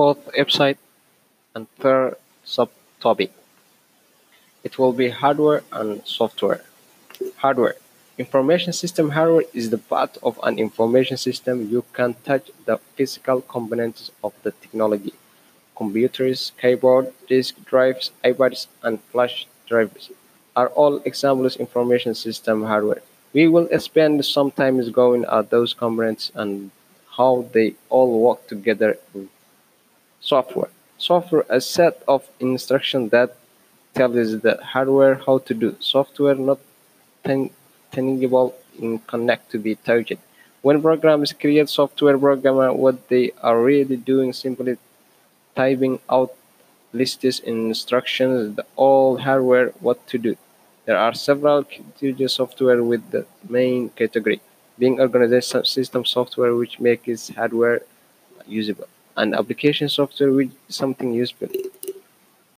fourth website and third subtopic. It will be hardware and software. Hardware. Information system hardware is the part of an information system you can touch the physical components of the technology. Computers, keyboard, disk drives, iPads, and flash drives are all examples of information system hardware. We will spend some time going at those components and how they all work together software. Software a set of instructions that tells the hardware how to do. Software not tangible in connect to be touched. When programs create software programmer what they are really doing simply typing out lists instructions the all hardware what to do. There are several categories software with the main category being organization system software which makes hardware usable and application software with something useful.